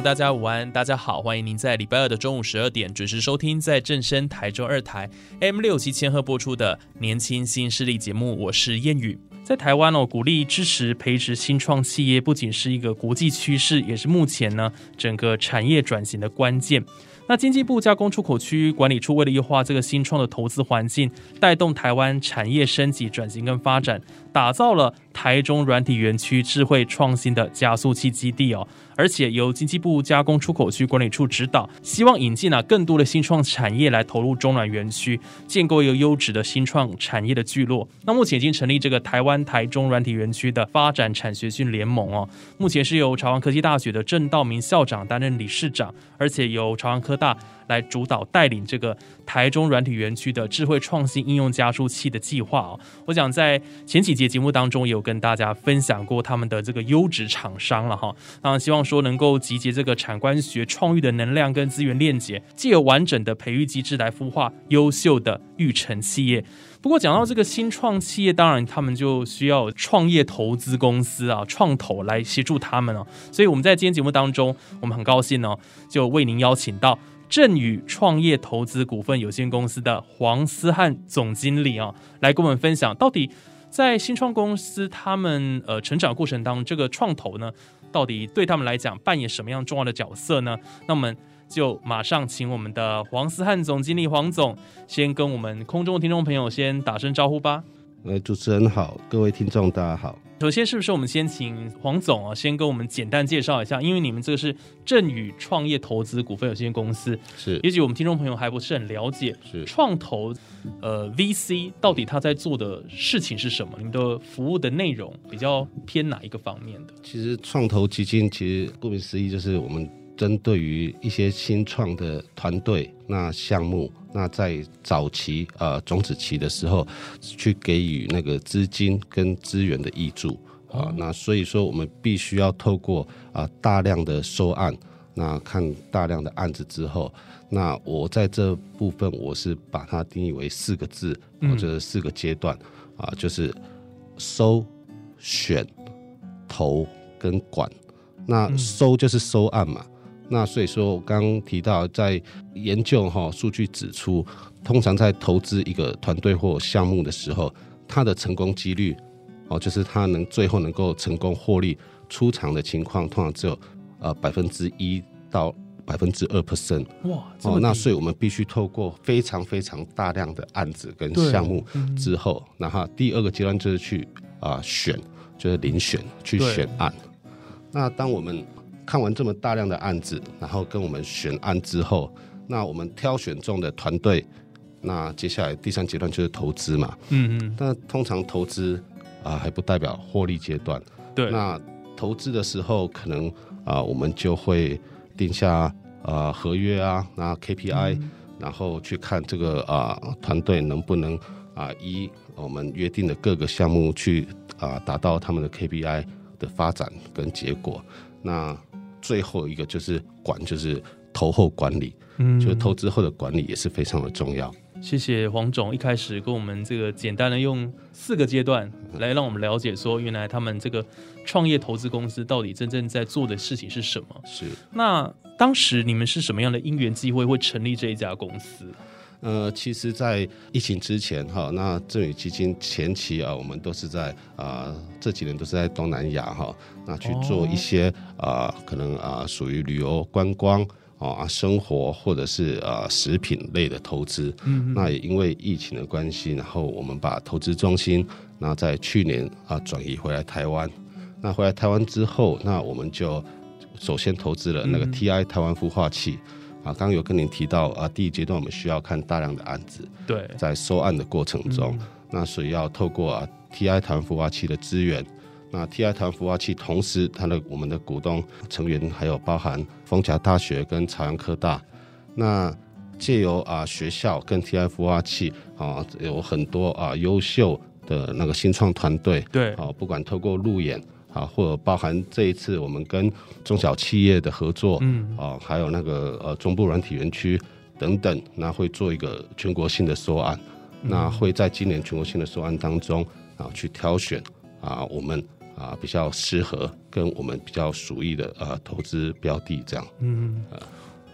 大家午安，大家好，欢迎您在礼拜二的中午十二点准时收听在正声台中二台 M 六七千赫播出的年轻新势力节目，我是燕宇。在台湾哦，鼓励支持培植新创企业，不仅是一个国际趋势，也是目前呢整个产业转型的关键。那经济部加工出口区管理处为了优化这个新创的投资环境，带动台湾产业升级转型跟发展，打造了台中软体园区智慧创新的加速器基地哦。而且由经济部加工出口区管理处指导，希望引进啊更多的新创产业来投入中软园区，建构一个优质的新创产业的聚落。那目前已经成立这个台湾台中软体园区的发展产学训联盟哦，目前是由朝阳科技大学的郑道明校长担任理事长，而且由朝阳科大来主导带领这个台中软体园区的智慧创新应用加速器的计划哦。我想在前几节节目当中也有跟大家分享过他们的这个优质厂商了哈，那希望说能够集结这个产官学创育的能量跟资源链接，借由完整的培育机制来孵化优秀的育成企业。不过讲到这个新创企业，当然他们就需要创业投资公司啊，创投来协助他们哦。所以我们在今天节目当中，我们很高兴呢，就为您邀请到振宇创业投资股份有限公司的黄思汉总经理啊，来跟我们分享到底在新创公司他们呃成长过程当中，这个创投呢，到底对他们来讲扮演什么样重要的角色呢？那我们就马上请我们的黄思汉总经理黄总，先跟我们空中的听众朋友先打声招呼吧。呃，主持人好，各位听众大家好。首先，是不是我们先请黄总啊，先跟我们简单介绍一下？因为你们这个是振宇创业投资股份有限公司，是也许我们听众朋友还不是很了解，是创投呃 VC 到底他在做的事情是什么？你们的服务的内容比较偏哪一个方面的？其实创投基金其实顾名思义就是我们针对于一些新创的团队、那项目，那在早期呃种子期的时候，去给予那个资金跟资源的益助啊。那所以说我们必须要透过啊大量的收案，那看大量的案子之后，那我在这部分我是把它定义为四个字或者四个阶段啊，就是收、选、投跟管。那收就是收案嘛。那所以说，我刚刚提到，在研究哈数据指出，通常在投资一个团队或项目的时候，它的成功几率哦，就是它能最后能够成功获利出场的情况，通常只有呃百分之一到百分之二 percent。哇，哦，那所以我们必须透过非常非常大量的案子跟项目之后，然后第二个阶段就是去啊、选，就是遴选去选案。那当我们看完这么大量的案子，然后跟我们选案之后，那我们挑选中的团队，那接下来第三阶段就是投资嘛。嗯嗯，那通常投资啊、还不代表获利阶段。对，那投资的时候，可能啊、我们就会定下啊合约啊，那 KPI，、然后去看这个啊团队能不能啊依我们约定的各个项目去啊达到他们的 KPI 的发展跟结果。那最后一个就是管，就是投后管理，嗯就是投资后的管理也是非常的重要。谢谢黄总一开始跟我们这个简单的用四个阶段来让我们了解说，原来他们这个创业投资公司到底真正在做的事情是什么。是。那当时你们是什么样的因缘机会会成立这一家公司？呃，其实，在疫情之前哈，那振宇基金前期啊，我们都是在啊、这几年都是在东南亚哈，那去做一些啊、可能啊、属于旅游观光哦啊生活或者是呃食品类的投资。嗯，那也因为疫情的关系，然后我们把投资中心，那在去年啊转移回来台湾。那回来台湾之后，那我们就首先投资了那个 TI 台湾孵化器。啊，刚刚有跟您提到啊，第一阶段我们需要看大量的案子，对，在收案的过程中，那所以要透过啊 TI 台湾孵化器的资源。那 TI 台湾孵化器同时，它的我们的股东成员还有包含丰甲大学跟朝阳科大。那借由啊学校跟 TI 孵化器啊，有很多啊优秀的那个新创团队，对，啊，不管透过路演。啊，或者包含这一次我们跟中小企业的合作，嗯，啊，还有那个呃中部软体园区等等，那会做一个全国性的收案，那会在今年全国性的收案当中啊，去挑选啊我们啊比较适合跟我们比较熟意的呃投资标的这样，嗯，啊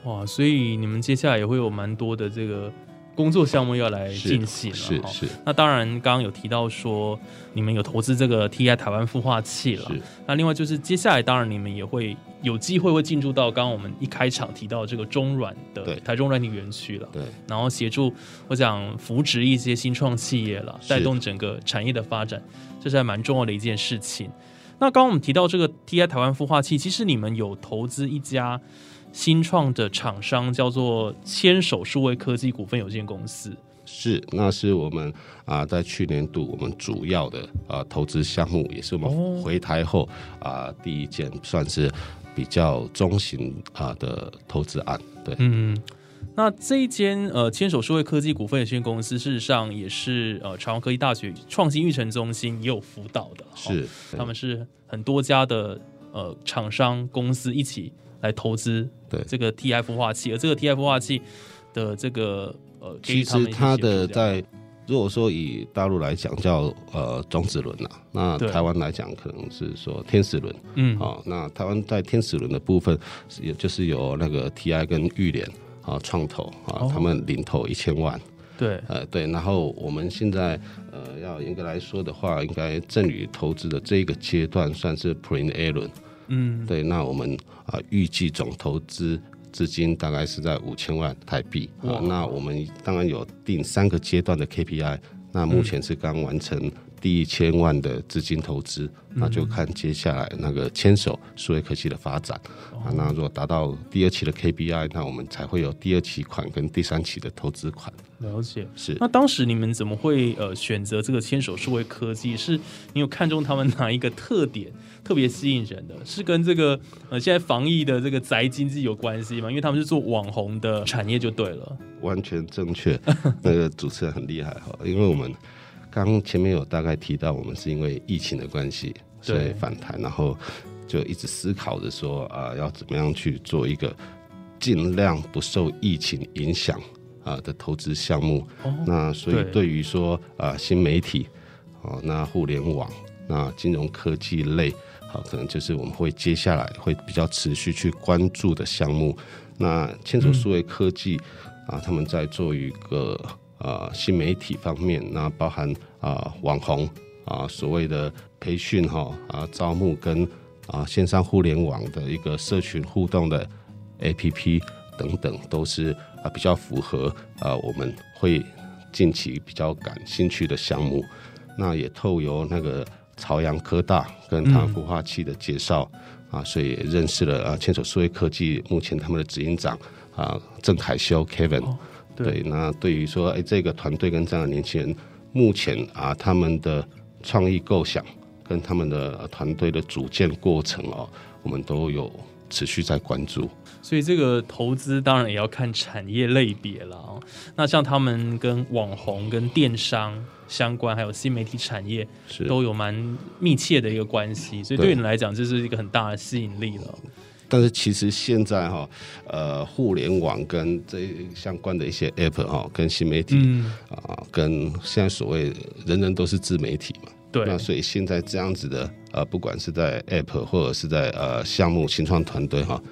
哇，所以你们接下来也会有蛮多的这个。工作项目要来进行了，是是。那当然，刚刚有提到说你们有投资这个 TI 台湾孵化器了。那另外就是接下来，当然你们也会有机会会进入到刚刚我们一开场提到这个中软的台中软体园区了。对。然后协助我想扶植一些新创企业了，带动整个产业的发展，这是还蛮重要的一件事情。那刚刚我们提到这个 TI 台湾孵化器，其实你们有投资一家。新创的厂商叫做牵手数位科技股份有限公司，是，那是我们啊，在去年度我们主要的啊投资项目，也是我们回台后啊第一件算是比较中型啊的投资案。对，嗯，那这一间呃牵手数位科技股份有限公司，事实上也是呃朝阳科技大学创新育成中心也有辅导的，是，他们是很多家的呃厂商公司一起。来投资对。这个 TF 孵化器，而这个 TF 孵化器的这个呃，其实它的在如果说以大陆来讲叫呃种子轮呐，那台湾来讲可能是说天使轮，嗯，好，那台湾在天使轮的部分，也就是有那个 TI 跟玉联啊创投啊，他们领投一千万，对，呃对，然后我们现在呃要严格来说的话，应该正宇投资的这个阶段算是 Pre A 轮。嗯，对，那我们啊预计总投资资金大概是在五千万台币啊。那我们当然有定三个阶段的 KPI，那目前是刚完成第一千万的资金投资，那就看接下来那个牵手数位科技的发展啊。那如果达到第二期的 KPI，那我们才会有第二期款跟第三期的投资款。了解，是。那当时你们怎么会呃选择这个牵手数位科技？是你有看中他们哪一个特点？特别吸引人的是跟这个呃现在防疫的这个宅经济有关系吗？因为他们是做网红的产业就对了，完全正确。那个主持人很厉害哈，因为我们刚前面有大概提到，我们是因为疫情的关系所以反弹，然后就一直思考着说啊，要怎么样去做一个尽量不受疫情影响啊的投资项目。那所以对于说啊新媒体哦，那互联网那金融科技类。好，可能就是我们会接下来会比较持续去关注的项目。那牵手数位科技啊，他们在做一个呃新媒体方面，那包含啊网红啊所谓的培训哈啊招募跟啊线上互联网的一个社群互动的 APP 等等，都是啊比较符合啊我们会近期比较感兴趣的项目。那也透由那个。朝阳科大跟他孵化器的介绍啊，所以认识了啊，牵手数位科技目前他们的执行长啊，郑凯修 Kevin。对，那对于说哎，这个团队跟这样的年轻人，目前啊，他们的创意构想跟他们的团队的组建过程哦，我们都有持续在关注。所以这个投资当然也要看产业类别了啊。那像他们跟网红、跟电商。相关还有新媒体产业是都有蛮密切的一个关系，所以对你来讲这是一个很大的吸引力了。但是其实现在哈，呃，互联网跟这相关的一些 app 哈，跟新媒体啊，跟现在所谓人人都是自媒体嘛，对，那所以现在这样子的呃，不管是在 app 或者是在呃项目新创团队哈，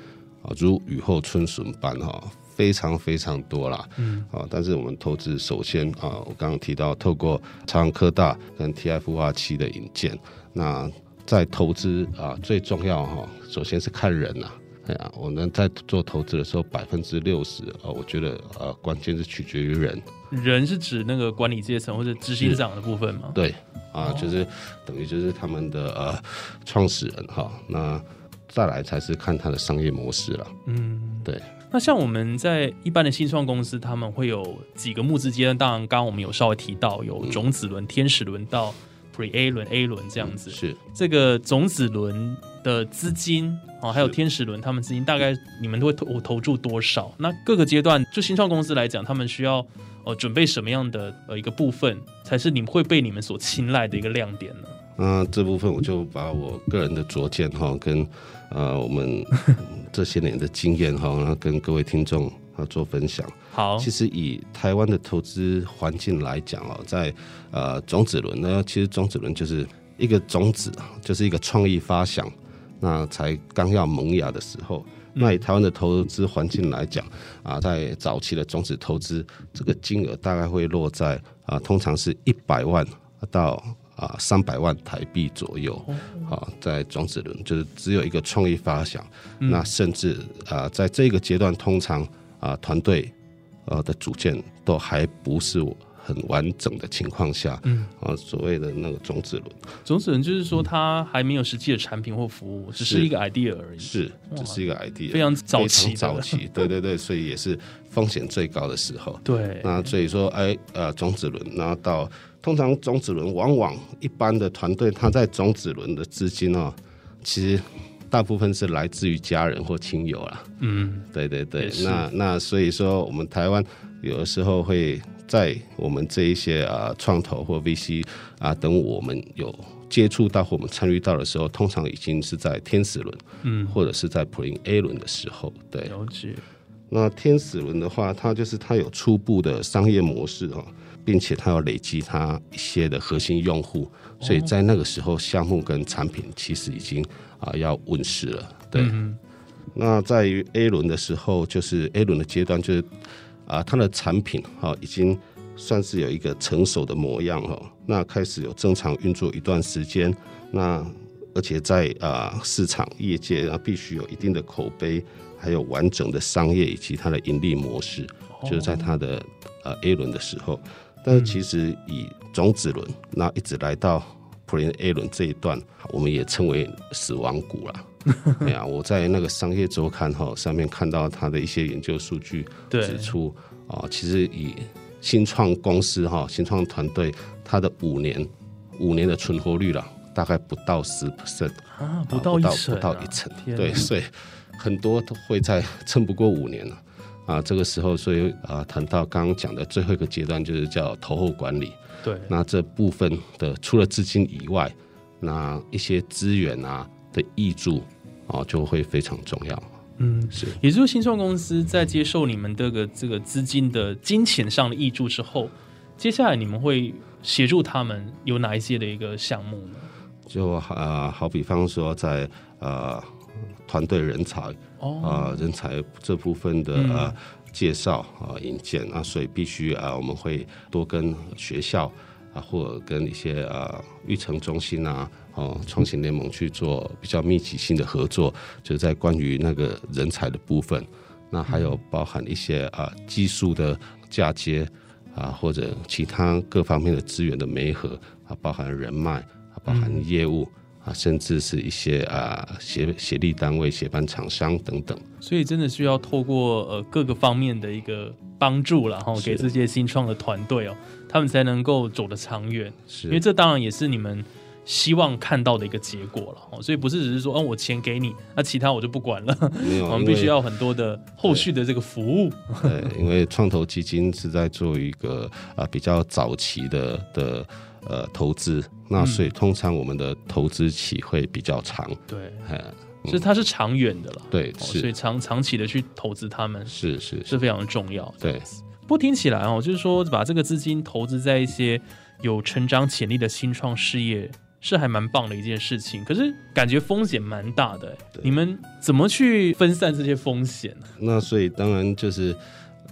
啊，如雨后春笋般哈。非常非常多啦，嗯，啊，但是我们投资首先啊，我刚刚提到透过朝阳科大跟 TF 孵化器的引荐，那在投资啊最重要哈，首先是看人呐，哎呀，我们在做投资的时候，百分之六十啊，我觉得呃，关键是取决于人。人是指那个管理阶层或者执行长的部分吗？对，啊，就是等于就是他们的呃创始人哈。那再来才是看他的商业模式了。嗯，对。那像我们在一般的新创公司，他们会有几个募资阶段。当然，刚刚我们有稍微提到，有种子轮、天使轮到 Pre A 轮、A 轮这样子。是这个种子轮的资金啊，还有天使轮，他们资金大概你们都会投投注多少？那各个阶段，就新创公司来讲，他们需要呃准备什么样的呃一个部分，才是你们会被你们所青睐的一个亮点呢？那这部分我就把我个人的拙见哈，跟呃我们这些年的经验哈，然后跟各位听众啊做分享。好，其实以台湾的投资环境来讲哦，在呃种子轮呢，其实种子轮就是一个种子，就是一个创意发想，那才刚要萌芽的时候。那以台湾的投资环境来讲啊，在早期的种子投资，这个金额大概会落在啊，通常是一百万到。啊，三百万台币左右，啊，在种子轮就是只有一个创意发想，那甚至啊，在这个阶段，通常啊，团队呃的组建都还不是很完整的情况下，嗯，啊，所谓的那个种子轮，种子轮就是说它还没有实际的产品或服务，只是一个 idea 而已，是，只是一个 idea，非常早期，早期，对对对，所以也是风险最高的时候，对，那所以说，哎，呃，种子轮，然后到。通常种子轮往往一般的团队，他在种子轮的资金哦，其实大部分是来自于家人或亲友啦。嗯，对对对，那那所以说，我们台湾有的时候会在我们这一些啊创投或 VC 啊等我们有接触到或我们参与到的时候，通常已经是在天使轮，嗯，或者是在普林 A 轮的时候。对，了解。那天使轮的话，它就是它有初步的商业模式哈。并且它要累积它一些的核心用户，所以在那个时候，项目跟产品其实已经啊要问世了。对，那在于 A 轮的时候，就是 A 轮的阶段，就是啊它的产品哈已经算是有一个成熟的模样哈，那开始有正常运作一段时间，那而且在啊市场业界啊必须有一定的口碑，还有完整的商业以及它的盈利模式，就是在它的呃 A 轮的时候。但是其实以种子轮，那一直来到普林 A 轮这一段，我们也称为死亡谷了。哎呀，我在那个商业周刊哈上面看到他的一些研究数据，指出啊，其实以新创公司哈新创团队，它的五年五年的存活率了，大概不到十 percent 啊，不到一成，不到一成，对，所以很多都会在撑不过五年了。啊，这个时候，所以啊，谈到刚刚讲的最后一个阶段，就是叫投后管理。对，那这部分的除了资金以外，那一些资源啊的挹注啊，就会非常重要。嗯，是。也就是新创公司在接受你们这个这个资金的金钱上的挹注之后，接下来你们会协助他们有哪一些的一个项目呢？就啊，好比方说在呃。团队人才啊，人才这部分的呃介绍啊引荐啊，所以必须啊，我们会多跟学校啊，或者跟一些呃育成中心啊，哦创新联盟去做比较密集性的合作，就在关于那个人才的部分，那还有包含一些啊技术的嫁接啊，或者其他各方面的资源的媒合啊，包含人脉啊，包含业务。啊，甚至是一些啊协协力单位、协办厂商等等，所以真的需要透过呃各个方面的一个帮助然后，给这些新创的团队哦，他们才能够走得长远。是，因为这当然也是你们希望看到的一个结果了哦，所以不是只是说，嗯，我钱给你，那其他我就不管了。我们必须要很多的后续的这个服务。对，因为创投基金是在做一个啊比较早期的的。呃，投资那所以通常我们的投资期会比较长，对，所以它是长远的了，对，所以长长期的去投资他们是是是。非常重要，对。不听起来哦，就是说把这个资金投资在一些有成长潜力的新创事业，是还蛮棒的一件事情。可是感觉风险蛮大的，你们怎么去分散这些风险呢？那所以当然就是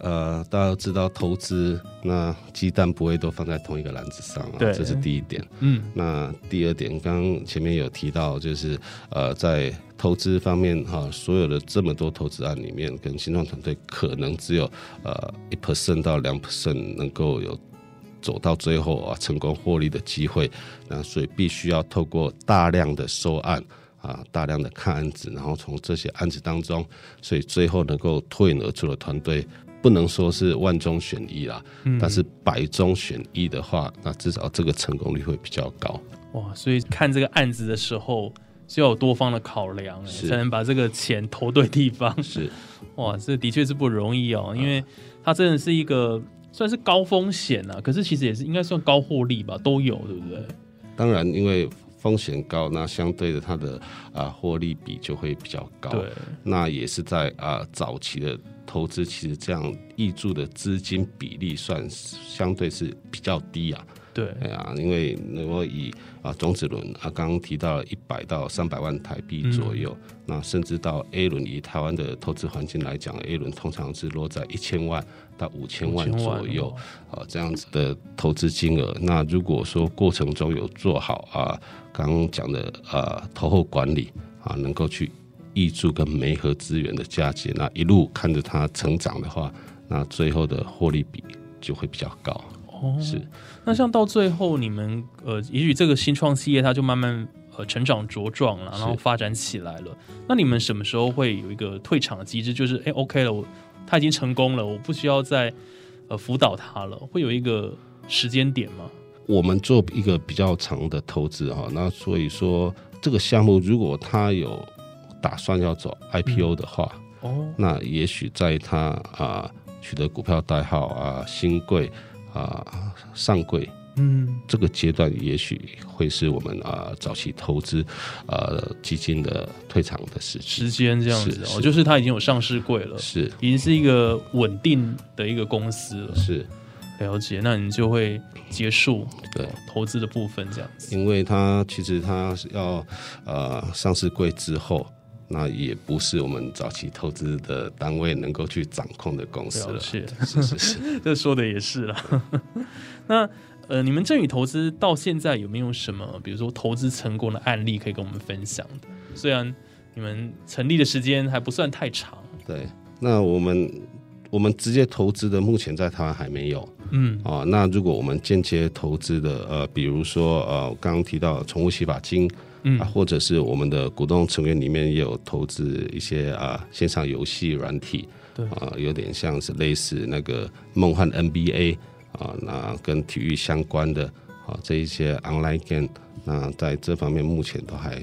呃，大家都知道投资，那鸡蛋不会都放在同一个篮子上啊，这是第一点。嗯，那第二点，刚刚前面有提到，就是呃，在投资方面哈、所有的这么多投资案里面，跟新创团队可能只有呃一 percent 到两 percent 能够有走到最后啊成功获利的机会，那所以必须要透过大量的收案。啊，大量的看案子，然后从这些案子当中，所以最后能够脱颖而出的团队，不能说是万中选一啦，但是百中选一的话，那至少这个成功率会比较高。哇，所以看这个案子的时候，是要有多方的考量，哎才能把这个钱投对地方。是 哇，这的确是不容易哦，因为它真的是一个算是高风险啊，可是其实也是应该算高获利吧，都有，对不对？当然，因为风险高，那相对的它的啊获利比就会比较高。对，那也是在啊早期的投资，其实这样挹注的资金比例算是相对是比较低啊。对，哎呀，因为如果以啊种子轮啊刚刚提到了一百到三百万台币左右，那甚至到 A 轮，以台湾的投资环境来讲，A 轮通常是落在一千万到五千万5000万左右哦啊这样子的投资金额。那如果说过程中有做好啊刚刚讲的啊投后管理啊，能够去挹注跟媒合资源的嫁接，那一路看着它成长的话，那最后的获利比就会比较高。哦，是。那像到最后，你们呃，也许这个新创企业它就慢慢呃成长茁壮了，然后发展起来了。那你们什么时候会有一个退场的机制？就是哎，OK 了，我他已经成功了，我不需要再呃辅导他了，会有一个时间点吗？我们做一个比较长的投资哈，那所以说这个项目如果它有打算要走 IPO 的话，哦，那也许在他啊取得股票代号啊新贵啊上柜嗯，这个阶段，也许会是我们啊早期投资呃基金的退场的时。时间这样子哦，就是他已经有上市柜了，是。已经是一个稳定的一个公司了。是，了解，那你就会结束对。哦投资的部分这样子。因为它其实它要呃上市柜之后，那也不是我们早期投资的单位能够去掌控的公司了。是是是，这说的也是了。那呃，你们正宇投资到现在有没有什么，比如说投资成功的案例可以跟我们分享的？虽然你们成立的时间还不算太长，对。那我们我们直接投资的，目前在台湾还没有嗯，啊。那如果我们间接投资的，呃，比如说呃，刚刚提到宠物洗发精。嗯。啊，或者是我们的股东成员里面也有投资一些啊线上游戏软体，对。啊，有点像是类似那个梦幻 NBA 啊，那跟体育相关的啊这一些 online game，那在这方面目前都还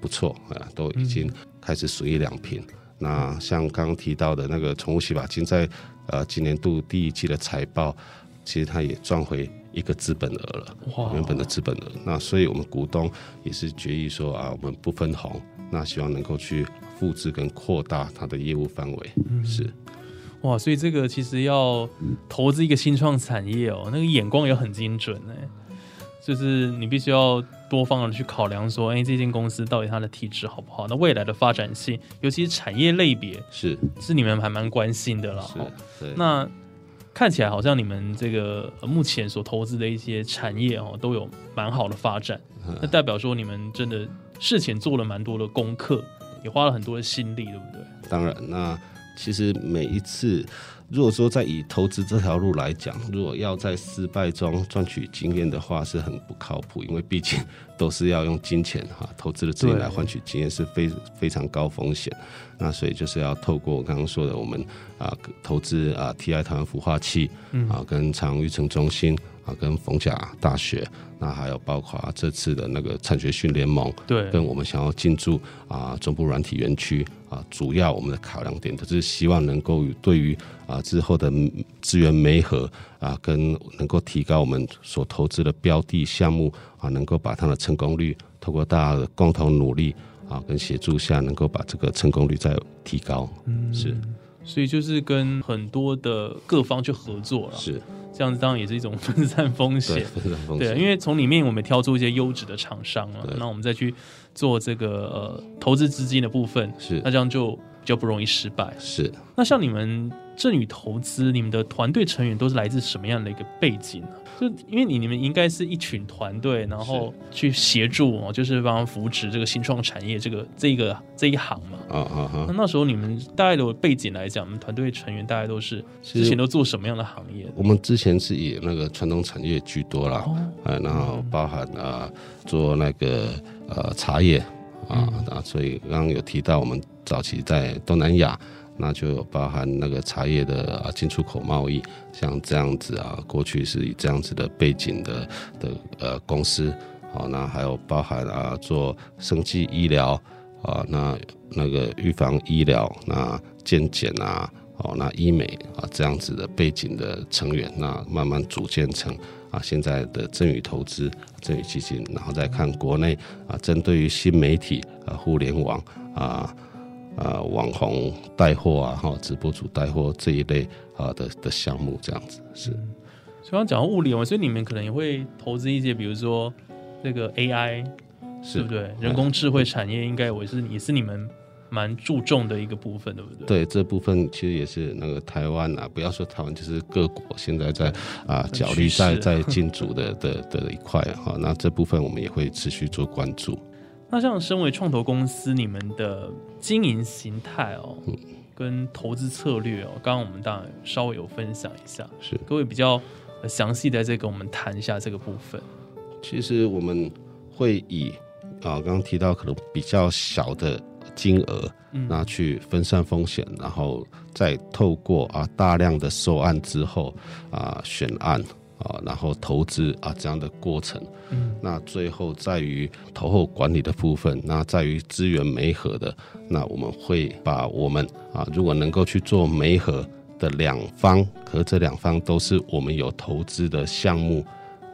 不错啊，都已经开始属于两平。那像刚刚提到的那个宠物洗发精，在呃今年度第一季的财报，其实它也赚回一个资本额了。哇原本的资本额。那所以我们股东也是决议说啊，我们不分红，那希望能够去复制跟扩大它的业务范围。嗯是哇，所以这个其实要投资一个新创产业哦，那个眼光也很精准哎，就是你必须要多方的去考量说，哎，这间公司到底它的体质好不好？那未来的发展性，尤其是产业类别，是是你们还蛮关心的了。是哦，对。那看起来好像你们这个呃目前所投资的一些产业哦，都有蛮好的发展，那代表说你们真的事前做了蛮多的功课，也花了很多的心力，对不对？当然，那其实每一次，如果说在以投资这条路来讲，如果要在失败中赚取经验的话，是很不靠谱，因为毕竟都是要用金钱哈，投资的资金来换取经验，是非非常高风险。那所以就是要透过我刚刚说的，我们啊投资啊 TI 台湾孵化器啊，跟长育成中心啊，跟逢甲大学，那还有包括这次的那个产学训联盟，对跟我们想要进驻啊中部软体园区啊，主要我们的考量点都是希望能够对于啊之后的资源媒合啊，跟能够提高我们所投资的标的项目啊，能够把它的成功率透过大家的共同努力啊跟协助下，能够把这个成功率再提高。嗯，是所以就是跟很多的各方去合作了，是，这样子当然也是一种 分散风，险。分散风险。因为从里面我们挑出一些优质的厂商了，对那我们再去做这个呃投资资金的部分，是那这样就比较不容易失败。是那像你们振宇投资，你们的团队成员都是来自什么样的一个背景呢？就因为你你们应该是一群团队，然后去协助哦，就是帮扶持这个新创产业这个这个这一行嘛。啊啊那啊！那时候你们大概的背景来讲，我们团队成员大概都是之前都做什么样的行业？我们之前是以那个传统产业居多啦，哦，呃，然后包含啊、做那个呃茶叶啊，那、所以刚刚有提到我们早期在东南亚，那就有包含那个茶叶的啊进出口贸易，像这样子啊，过去是以这样子的背景的的呃公司，好、那还有包含啊做生技医疗啊，那那个预防医疗，那健检啊。哦，那医美啊这样子的背景的成员，那慢慢组建成啊现在的振宇投资、振宇基金，然后再看国内啊针对于新媒体啊、互联网啊、啊网红带货啊、哈直播主带货这一类啊的的项目，这样子是所以刚讲到物联网，所以你们可能也会投资一些，比如说这个 AI，对是不对？人工智慧产业应该我是也是你们蛮注重的一个部分，对不对？对这部分其实也是那个台湾啊，不要说台湾，就是各国现在在啊很角力在在进驻的的的一块哈、那这部分我们也会持续做关注。那像身为创投公司，你们的经营形态哦，嗯跟投资策略哦，刚刚我们当然稍微有分享一下，是各位比较呃详细的再跟我们谈一下这个部分。其实我们会以啊，刚刚提到可能比较小的金额，嗯那去分散风险，然后再透过啊大量的收案之后啊选案啊，然后投资啊这样的过程，嗯，那最后在于投后管理的部分，那在于资源媒合的，那我们会把我们啊如果能够去做媒合的两方，和这两方都是我们有投资的项目，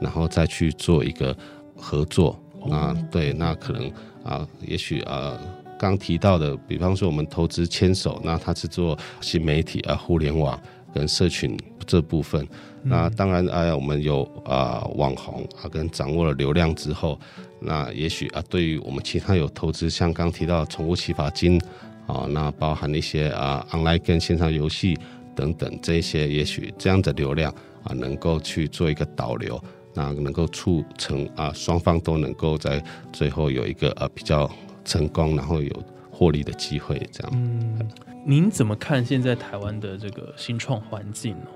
然后再去做一个合作。那对，那可能啊，也许啊。刚提到的，比方说我们投资牵手，那它是做新媒体啊、互联网跟社群这部分。那当然，哎、我们有啊、网红啊，跟掌握了流量之后，那也许啊，对于我们其他有投资，像刚提到的宠物启发金啊，那包含一些啊 online 跟线上游戏等等这一些，也许这样的流量啊，能够去做一个导流，那能够促成啊双方都能够在最后有一个呃比较成功，然后有获利的机会，这样。嗯，您怎么看现在台湾的这个新创环境哦？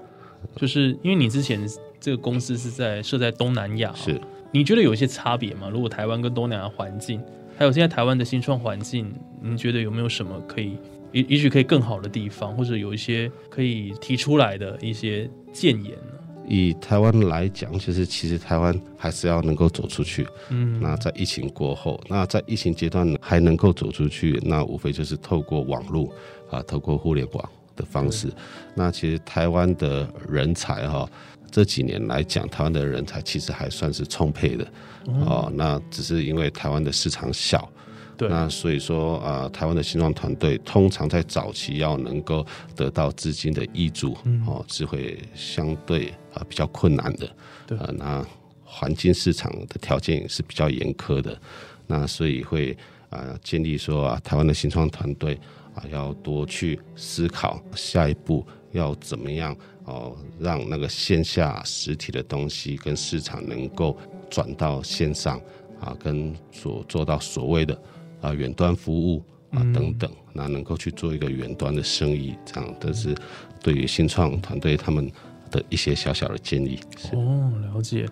就是因为你之前这个公司是在设在东南亚、哦，是，你觉得有一些差别吗？如果台湾跟东南亚环境，还有现在台湾的新创环境，您觉得有没有什么可以也也许可以更好的地方，或者有一些可以提出来的一些建言呢？以台湾来讲，就是其实台湾还是要能够走出去。嗯，那在疫情过后，那在疫情阶段还能够走出去，那无非就是透过网络啊，透过互联网的方式。那其实台湾的人才哈、这几年来讲，台湾的人才其实还算是充沛的哦。那只是因为台湾的市场小，对，那所以说啊、台湾的新创团队通常在早期要能够得到资金的挹注，哦，是会相对啊、比较困难的。对呃，那环境市场的条件也是比较严苛的，那所以会啊、建立说啊，台湾的新创团队啊，要多去思考下一步要怎么样哦，让那个线下实体的东西跟市场能够转到线上啊，跟所做到所谓的啊远端服务啊等等，那能够去做一个远端的生意，这样但是对于新创团队他们的一些小小的建议。哦，了解。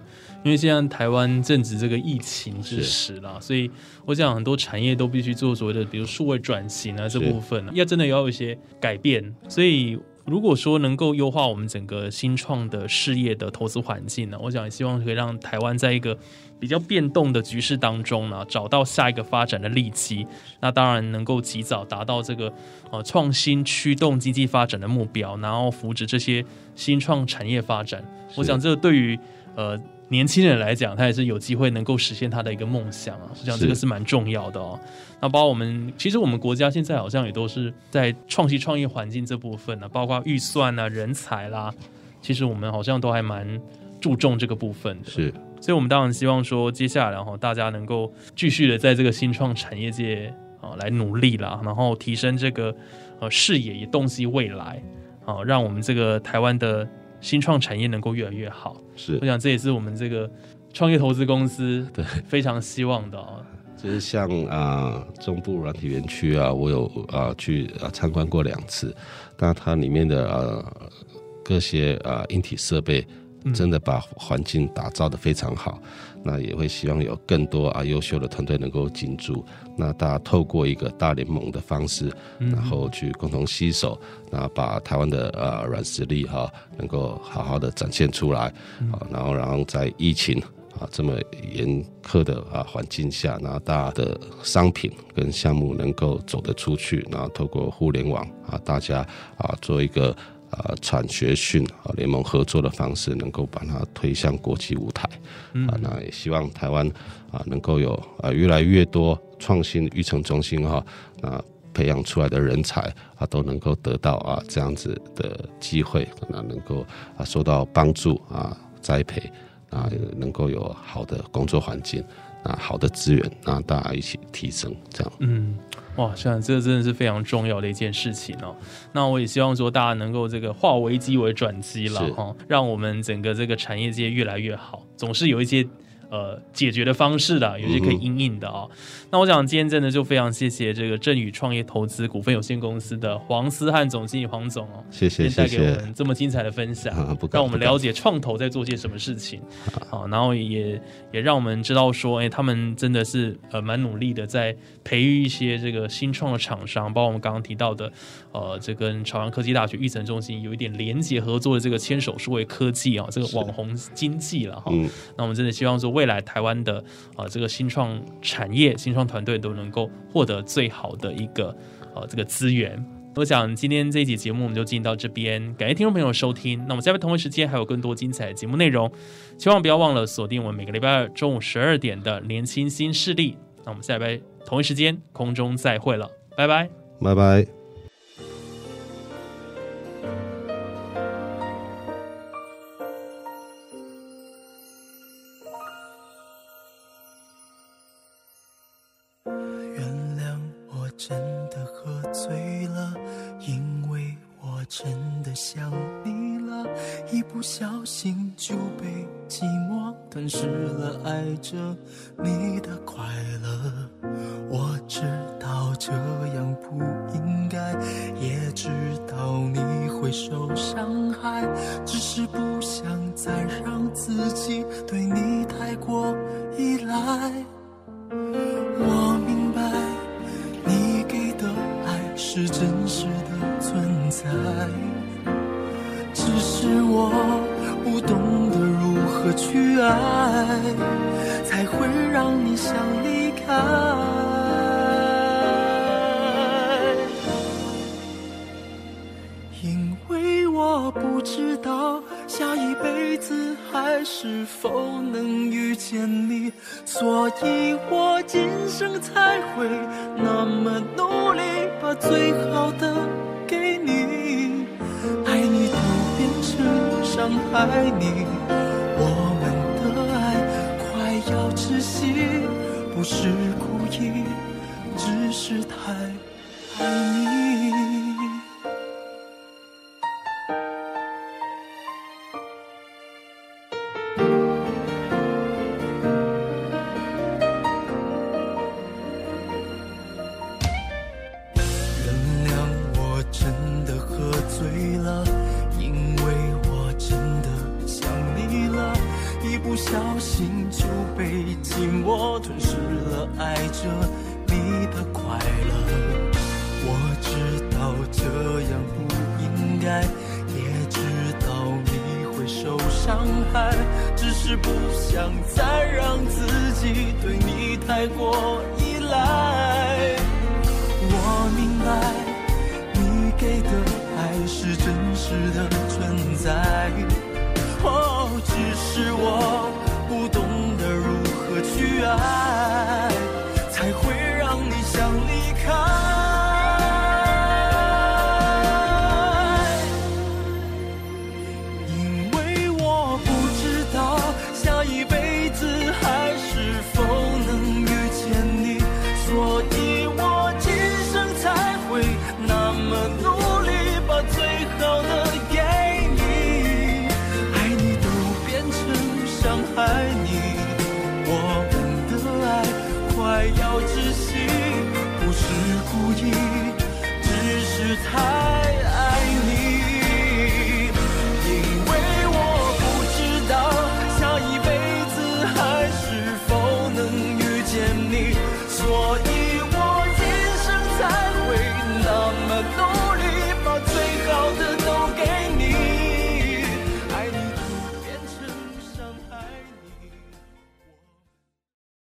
因为现在台湾正值这个疫情之时啦，所以我想很多产业都必须做所谓的，比如数位转型啊这部分，啊要真的要有一些改变。所以如果说能够优化我们整个新创的事业的投资环境呢，我想也希望可以让台湾在一个比较变动的局势当中呢，找到下一个发展的利基。那当然能够及早达到这个呃创新驱动经济发展的目标，然后扶植这些新创产业发展。我想这对于呃年轻人来讲，他也是有机会能够实现他的一个梦想啊。我想这个是是蛮重要的哦。那包括我们，其实我们国家现在好像也都是在创新创业环境这部分呢、包括预算啊、人才啦，其实我们好像都还蛮注重这个部分的。是所以我们当然希望说，接下来然后大家能够继续的在这个新创产业界啊来努力啦，然后提升这个呃视野，也洞悉未来好、让我们这个台湾的新创产业能够越来越好。是我，想这也是我们这个创业投资公司对非常希望的哦。就是像啊、中部软体园区啊，我有啊、去啊参观过两次，那它里面的呃各些啊、硬体设备，真的把环境打造的非常好。那也会希望有更多啊优秀的团队能够进驻，那大家透过一个大联盟的方式，然后去共同携手，那把台湾的呃软实力哈、能够好好的展现出来，啊，然后然后在疫情啊这么严苛的啊环境下，然后大家的商品跟项目能够走得出去，然后透过互联网啊，大家啊做一个啊产学训啊联盟合作的方式，能够把它推向国际舞台啊。那也希望台湾啊能够有啊越来越多创新育成中心哈那。培养出来的人才啊，都能够得到啊这样子的机会，那能够啊受到帮助啊栽培啊，能够有好的工作环境啊，好的资源，啊大家一起提升，这样。嗯，哇，像这个真的是非常重要的一件事情哦。那我也希望说大家能够这个化危机为转机了是哈，让我们整个这个产业界越来越好，总是有一些。呃，解决的方式的，有些可以应应的哦。那我想今天真的就非常谢谢这个振宇创业投资股份有限公司的黄思汉总经理黄总哦，谢谢谢谢。给我们这么精彩的分享，让我们了解创投在做些什么事情，好，然后也也让我们知道说，哎，他们真的是呃蛮努力的在培育一些这个新创的厂商，包括我们刚刚提到的，呃，这跟朝阳科技大学育成中心有一点连结合作的这个牵手数位科技啊，这个网红经济了哈。嗯。那我们真的希望说，未来台湾的啊、这个新创产业、新创团队都能够获得最好的一个呃这个资源。我想今天这一集节目我们就进行到这边，感谢听众朋友收听。那我们下回同一时间还有更多精彩的节目内容，千万不要忘了锁定我们每个礼拜二中午十二点的年轻新势力。那我们下礼拜同一时间空中再会了，拜拜。拜拜。只是不想再让自己对你太过依赖。我明白，你给的爱是真实的存在，只是我不懂得如何去爱，才会让你想离开。子还是否能遇见你，所以我今生才会那么努力，把最好的给你。爱你都变成伤害你，我们的爱快要窒息，不是故意，只是太爱你。